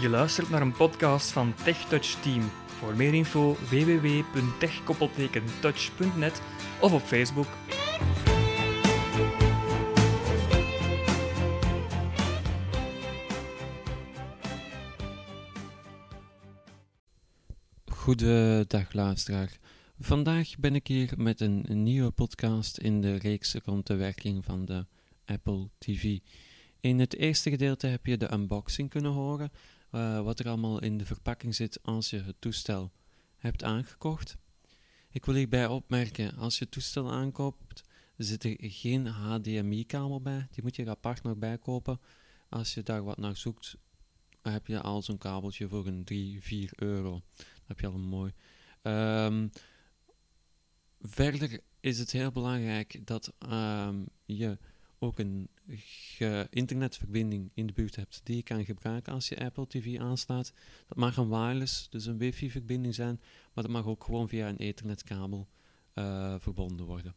Je luistert naar een podcast van TechTouch Team. Voor meer info www.tech-touch.net of op Facebook. Goedendag luisteraar. Vandaag ben ik hier met een nieuwe podcast in de reeks rond de werking van de Apple TV. In het eerste gedeelte heb je de unboxing kunnen horen, uh, wat er allemaal in de verpakking zit als je het toestel hebt aangekocht. Ik wil hierbij opmerken, als je het toestel aankoopt, zit er geen HDMI-kabel bij. Die moet je er apart nog bij kopen. Als je daar wat naar zoekt, heb je al zo'n kabeltje voor een 3, 4 euro. Dat heb je al een mooi. Um, verder is het heel belangrijk dat um, je ook een internetverbinding in de buurt hebt die je kan gebruiken als je Apple TV aanslaat. Dat mag een wireless, dus een wifi-verbinding zijn, maar dat mag ook gewoon via een ethernetkabel uh, verbonden worden.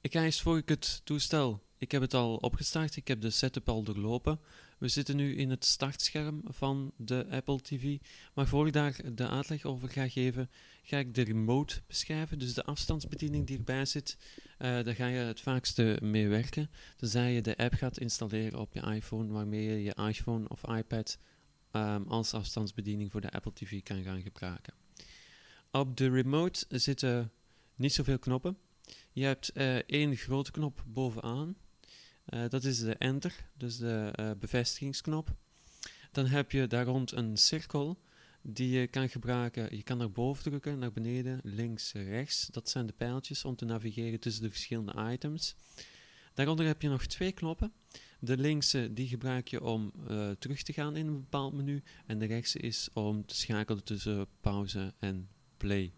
Ik ga eens voor ik het toestel. Ik heb het al opgestart, ik heb de setup al doorlopen. We zitten nu in het startscherm van de Apple TV. Maar voor ik daar de uitleg over ga geven, ga ik de remote beschrijven. Dus de afstandsbediening die erbij zit, uh, daar ga je het vaakste mee werken. Tenzij je de app gaat installeren op je iPhone, waarmee je je iPhone of iPad um, als afstandsbediening voor de Apple TV kan gaan gebruiken. Op de remote zitten niet zoveel knoppen. Je hebt uh, één grote knop bovenaan. Uh, dat is de enter, dus de uh, bevestigingsknop. Dan heb je daar rond een cirkel die je kan gebruiken. Je kan naar boven drukken, naar beneden, links, rechts. Dat zijn de pijltjes om te navigeren tussen de verschillende items. Daaronder heb je nog twee knoppen. De linkse die gebruik je om uh, terug te gaan in een bepaald menu. En de rechtse is om te schakelen tussen pauze en play.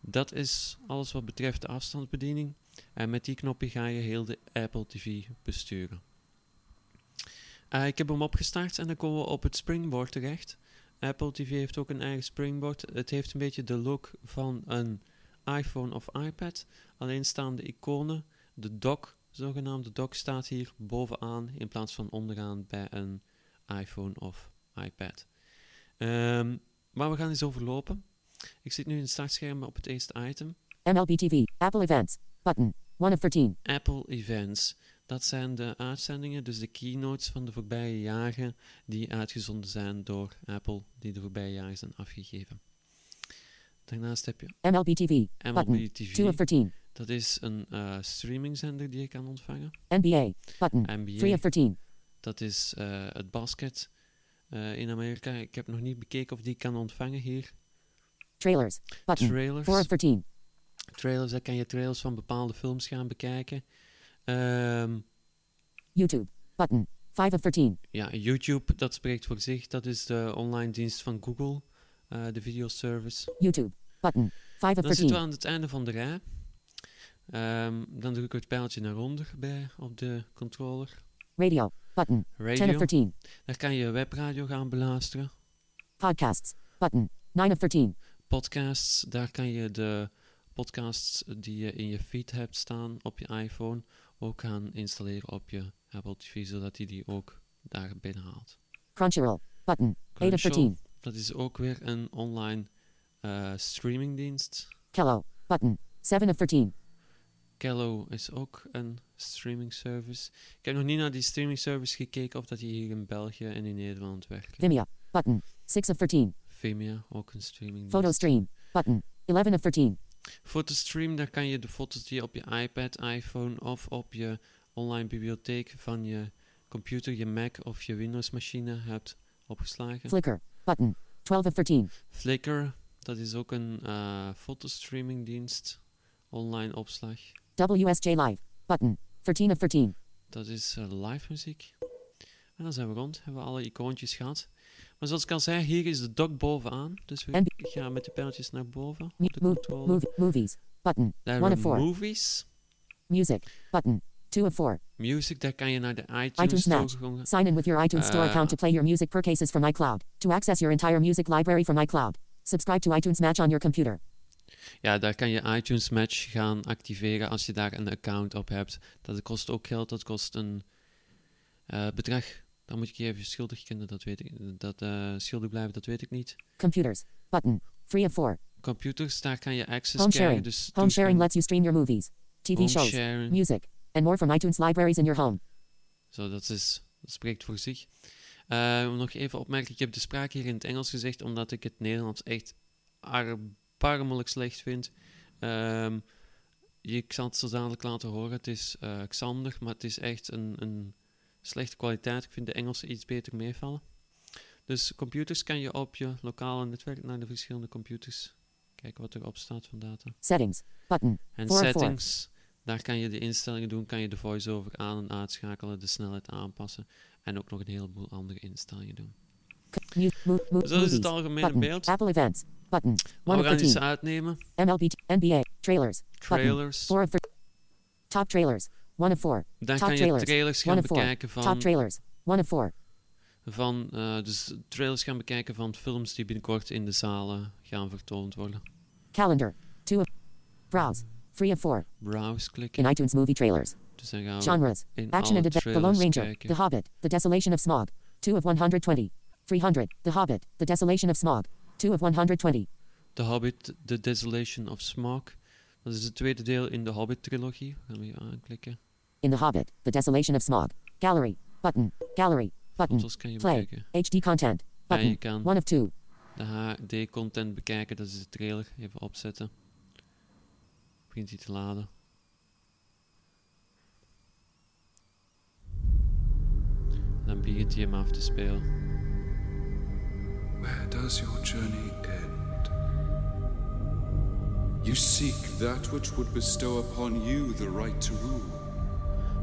Dat is alles wat betreft de afstandsbediening. En met die knopje ga je heel de Apple TV besturen. Uh, ik heb hem opgestart en dan komen we op het springboard terecht. Apple TV heeft ook een eigen springboard. Het heeft een beetje de look van een iPhone of iPad. Alleen staan de iconen, de dock, zogenaamde dock, staat hier bovenaan in plaats van onderaan bij een iPhone of iPad. Um, maar we gaan eens overlopen. Ik zit nu in het startscherm op het eerste item. MLB TV, Apple Events, button, 1 of 13. Apple Events. Dat zijn de uitzendingen, dus de keynotes van de voorbije jaren die uitgezonden zijn door Apple, die de voorbije jaren zijn afgegeven. Daarnaast heb je MLB TV, MLB button, TV. 2 of 13. Dat is een uh, streamingzender die je kan ontvangen. NBA, button, NBA. 3 of 13. Dat is uh, het basket uh, in Amerika. Ik heb nog niet bekeken of die kan ontvangen hier. Trailers, button, Trailers. 4 of 13. Trailers, daar kan je trailers van bepaalde films gaan bekijken. Um, YouTube, button, 5 of 13. Ja, YouTube, dat spreekt voor zich. Dat is de online dienst van Google, uh, de videoservice. YouTube, button, 5 of Dan zitten we 13. aan het einde van de rij. Um, dan druk ik het pijltje naar onder bij op de controller. Radio, button, 10 of Radio. 13. Daar kan je webradio gaan beluisteren. Podcasts, button, 9 of 13. Podcasts, daar kan je de podcasts die je in je feed hebt staan op je iPhone ook gaan installeren op je Apple TV, zodat hij die ook daar binnenhaalt. Crunchyroll, button, 8 of 13. Dat is ook weer een online uh, streamingdienst. Kello, button, 7 of 13. Kello is ook een streaming service. Ik heb nog niet naar die streaming service gekeken of dat die hier in België en in Nederland werken. Vimeo, button, 6 of 13. Vimeo, ook een streaming. PhotoStream, button, 11 of 13. Photostream, daar kan je de foto's die je op je iPad, iPhone of op je online bibliotheek van je computer, je Mac of je Windows machine hebt opgeslagen. Flickr, button, 12 of 13. Flickr, dat is ook een uh, fotostreaming dienst, online opslag. WSJ Live, button, 13 of 13. Dat is uh, live muziek. En dan zijn we rond, hebben we alle icoontjes gehad. Maar zoals ik al zei, hier is de dock bovenaan. Dus we gaan met de pijltjes naar boven. Op de mov- movies, button, Daar 1 hebben of 4. movies. Music, button, 2 of 4. Music, daar kan je naar de iTunes, iTunes Store Match. gaan. Sign in with your iTunes Store account to play your music purchases from iCloud. To access your entire music library from iCloud. Subscribe to iTunes Match on your computer. Ja, daar kan je iTunes Match gaan activeren als je daar een account op hebt. Dat kost ook geld, dat kost een uh, bedrag Dan moet ik je even schuldig kennen, dat weet ik. Dat eh, schuldig blijven, dat weet ik niet. Computers. Button. Free of 4. Computers, daar kan je access Home krijgen. sharing. Dus Home sharing lets you stream your movies, TV home shows, sharing. music, and more from iTunes libraries in your home. Zo, dat, is, dat spreekt voor zich. Eh, nog even opmerken, ik heb de spraak hier in het Engels gezegd, omdat ik het Nederlands echt erbarmelijk slecht vind. Ehm, ik zal het zo dadelijk laten horen. Het is eh, Xander, maar het is echt een, een slechte kwaliteit. Ik vind de Engelse iets beter meevallen. Dus computers kan je op je lokale netwerk naar de verschillende computers kijken wat erop staat van data. Settings. Button. En settings, daar kan je de instellingen doen, kan je de voice-over aan- en uitschakelen, de snelheid aanpassen en ook nog een heleboel andere instellingen doen. Mo- Dus dat is het algemene Button. beeld. Apple events. Button. Maar 1 we gaan iets 13. uitnemen. MLB, NBA, trailers. Trailers. 4 of 13. Top trailers. 1 of 4. Dan top kan je trailers. trailers One gaan four. bekijken Top van, trailers. 1 of 4. van eh, dus trailers gaan bekijken van films die binnenkort in de zalen gaan vertoond worden. Calendar. 2 of. Browse. 3 of 4. Browse klikken. In iTunes movie trailers. Dus dan gaan we Genres. in Action and adventure. The trailers Lone Ranger. kijken. The Hobbit. The Desolation of Smog. 2 of 120. 300. The Hobbit. The Desolation of Smog. 2 of 120. The Hobbit, The Desolation of Smog. Dat is het tweede deel in de Hobbit-trilogie. Gaan we hier aanklikken. In The Hobbit. The Desolation of Smog. Gallery. Button. Gallery. Button. Foto's kan je Play. bekijken. HD content. Ja, Button. je kan 1 of 2. de HD-content bekijken. Dat is de trailer. Even opzetten. Begint hij te laden. Dan begint hij hem af te spelen. Where does your journey end? You seek that which would bestow upon you the right to rule.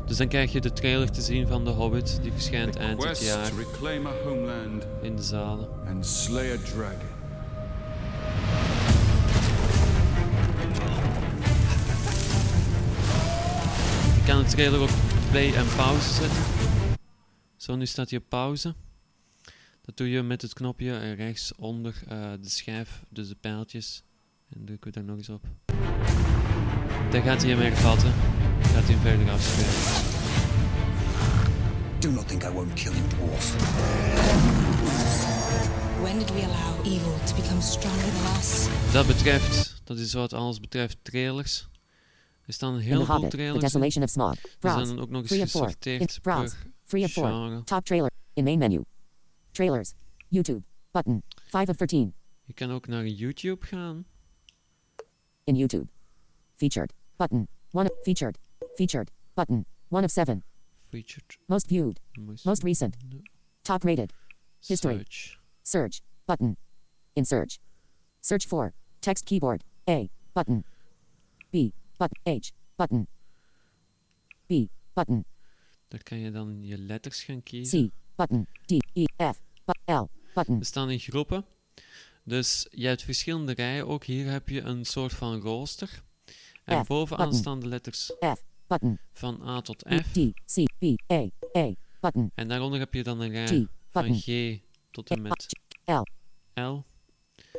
Dus dan krijg je de trailer te zien van The Hobbit. Die verschijnt eind dit jaar in de zalen. and slay a dragon. Je kan de trailer op play en pauze zetten. Zo, nu staat hij op pauze. Dat doe je met het knopje rechts onder eh, de schijf, dus de pijltjes. En drukken we daar nog eens op. Dan gaat hij hem hervatten. Gaat hij hem verder afspelen. Do not think I won't kill you, dwarf. When did we allow evil to become stronger than us? Dat betreft, dat is wat alles betreft trailers. Er staan een In The heleboel Hobbit. The trailers in. Desolation of Smog. Er zijn Browse. dan ook nog eens 3 of 4. In gesorteerd Browse. per 3 of 4. genre. Top trailer. In main menu. Trailers. YouTube. Button. 5 of 13. Je kan ook naar YouTube gaan. In YouTube. Featured. Button. 1 of featured. Featured. Button. 1 of 7. Featured. Most viewed. Most, Most recent. Top rated. history. Search. Search. Button. In search. Search for. Text keyboard. A. Button. B. Button. H. Button. B. Button. Daar kan je dan je letters gaan kiezen. C. Button. D. E. F. L. Button. Er staan in groepen. Dus je hebt verschillende rijen. Ook hier heb je een soort van rooster. En F, bovenaan button. staan de letters F. Button. van A tot. F. D. C. B. A. A. Button. En daaronder heb je dan een rij G. van Button. G tot en met L. L.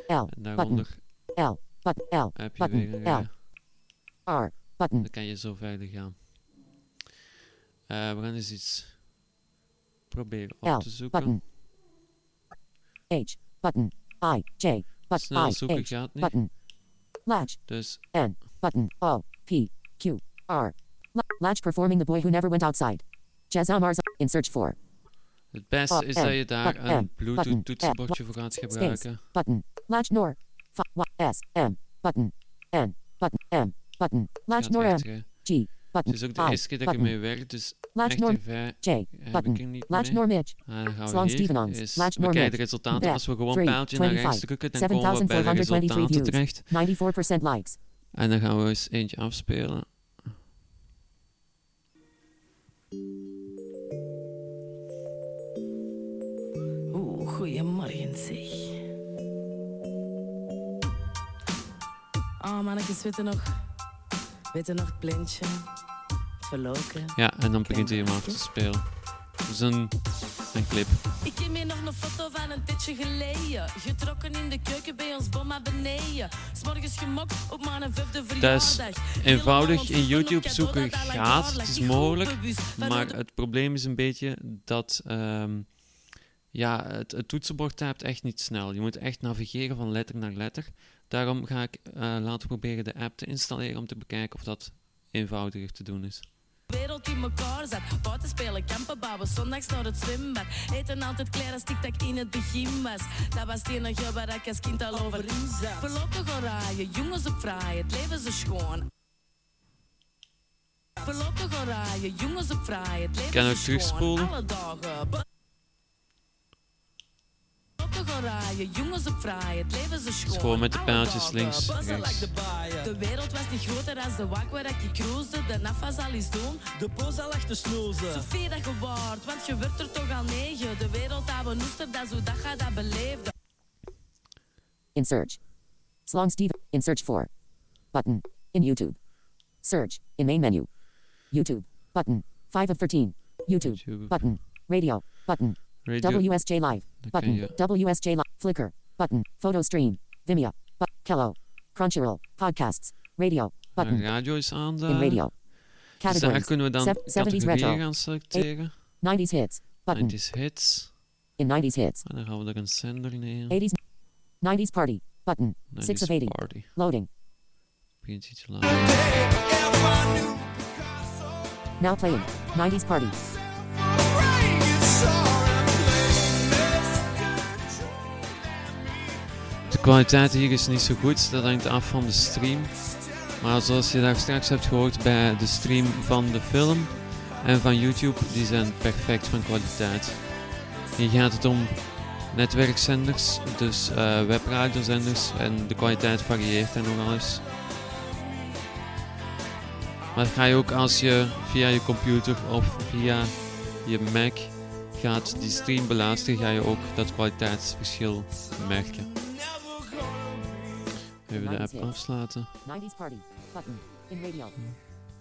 L. En daaronder L. Button. L. heb je weer een Button. rij. L. R. Button. Dan kan je zo verder gaan. Eh, we gaan eens iets proberen op L. te zoeken. Button. H. Button. I. J. But Snel I. zoeken H. gaat niet. Button. Latch. Dus N. Button. O. P. Q. R. La- Latch performing the boy who never went outside. Jazam Arza. In search for. het beste is dat je daar een Bluetooth button, toetsenbordje voor gaat gebruiken. Button. Latch nor. S. M. Button. N. Button. M. Button. Latch Gaat nor M. G. Button. Het is ook de eerste keer dat ik ermee werk, dus Latch echt nor een vij J. er Button. Latch mee. nor Midge. Ah, dan gaan we Slan. Stevenons. Latch we nor kijken de mid. resultaten. Back. Als we gewoon pijltje naar rechts 25. drukken, dan komen we bij de 7423 resultaten terecht. 94% likes. En dan gaan we eens eentje afspelen. Oeh, goeiemorgen zeg. Oh, mannetjes, weten nog... Weten nog het blindje? Verloken. Ja, en dan begint hij hem af te spelen. Dus een een clip. Ik heb hier nog een foto van een tijdje geleden. Getrokken in de keuken bij ons bomma beneden. S'morgens gemok op mijn vijfde verjaardag. Dat is eenvoudig in YouTube zoeken gaat. Het is mogelijk. Maar het probleem is een beetje dat ehm, ja, het, het toetsenbord taapt echt niet snel. Je moet echt navigeren van letter naar letter. Daarom ga ik eh, laten proberen de app te installeren om te bekijken of dat eenvoudiger te doen is. Wereld in elkaar zat. Buiten spelen, kampen bouwen, zondags naar het zwembad. Eten altijd klaar als in het begin was. Dat was het enige waar ik als kind al over in zat. Verlopen gaan rijden, jongens op vrij, het leven zo schoon. Verlopen gaan rijden, jongens op vrij, het leven Kan zo ook schoon. terugspoelen. Gaan jongens op vrij, het leven zo schoon. gewoon met de pijltjes links, de wereld was niet groter dan de wak waar ik cruisde. De al eens doen. De poos al achter snoezen. Zoveel dat je waard, want je wordt er toch al negen. De wereld dat we noester, dat zo dat je dat beleefde. In search. Slong Steve. In search for. Button. In YouTube. Search. In main menu. YouTube. Button. 5 of 13. YouTube. YouTube. Button. Radio. Button. Radio, WSJ Live. kan Button. je WSJ Live. Flickr. Button. Photo stream. Vimeo. But Kello. Crunchyroll. Podcasts. Radio. Button. radio is aan. In radio. Dus daar Categories. kunnen we dan Sev- 70s categorieën retro. gaan selecteren. 90s hits. Button. 90s hits. In 90s hits. En dan gaan we er een zender neer. 80s. 90s party. Button. 6 of 90s 80. party. Loading. Begint iets later. Now playing. 90s party. Kwaliteit hier is niet zo goed, dat hangt af van de stream. Maar zoals je daar straks hebt gehoord bij de stream van de film en van YouTube, die zijn perfect van kwaliteit. Hier gaat het om netwerkzenders, dus eh webradiozenders en de kwaliteit varieert daar nogal eens. Maar dat ga je ook als je via je computer of via je Mac gaat die stream beluisteren, ga je ook dat kwaliteitsverschil merken. Even de app afsluiten. 90s party. Button. In radio.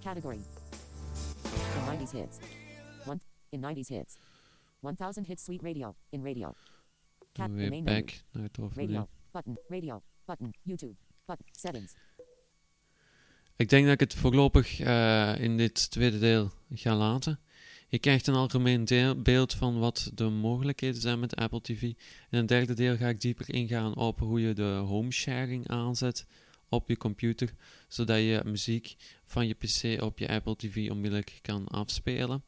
Category. In 90s hits. One. In 90s hits. 1000 hits sweet radio. In radio. Cat. Weer main menu. back naar het overview. Radio. Button. Radio. Button. YouTube. Button. Settings. Ik denk dat ik het voorlopig eh, in dit tweede deel ga laten. Je krijgt een algemeen deel, beeld van wat de mogelijkheden zijn met Apple TV. In het derde deel ga ik dieper ingaan op hoe je de home sharing aanzet op je computer, zodat je muziek van je PC op je Apple TV onmiddellijk kan afspelen.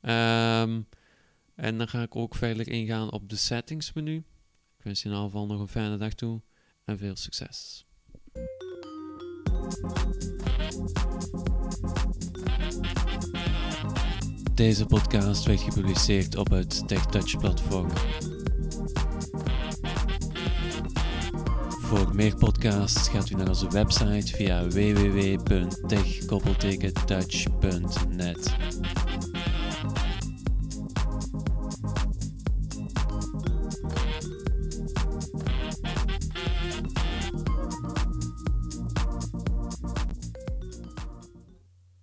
Ehm, en dan ga ik ook verder ingaan op de settings menu. Ik wens je in ieder geval nog een fijne dag toe en veel succes. Deze podcast werd gepubliceerd op het TechTouch platform. Voor meer podcasts gaat u naar onze website via www.tech-touch.net.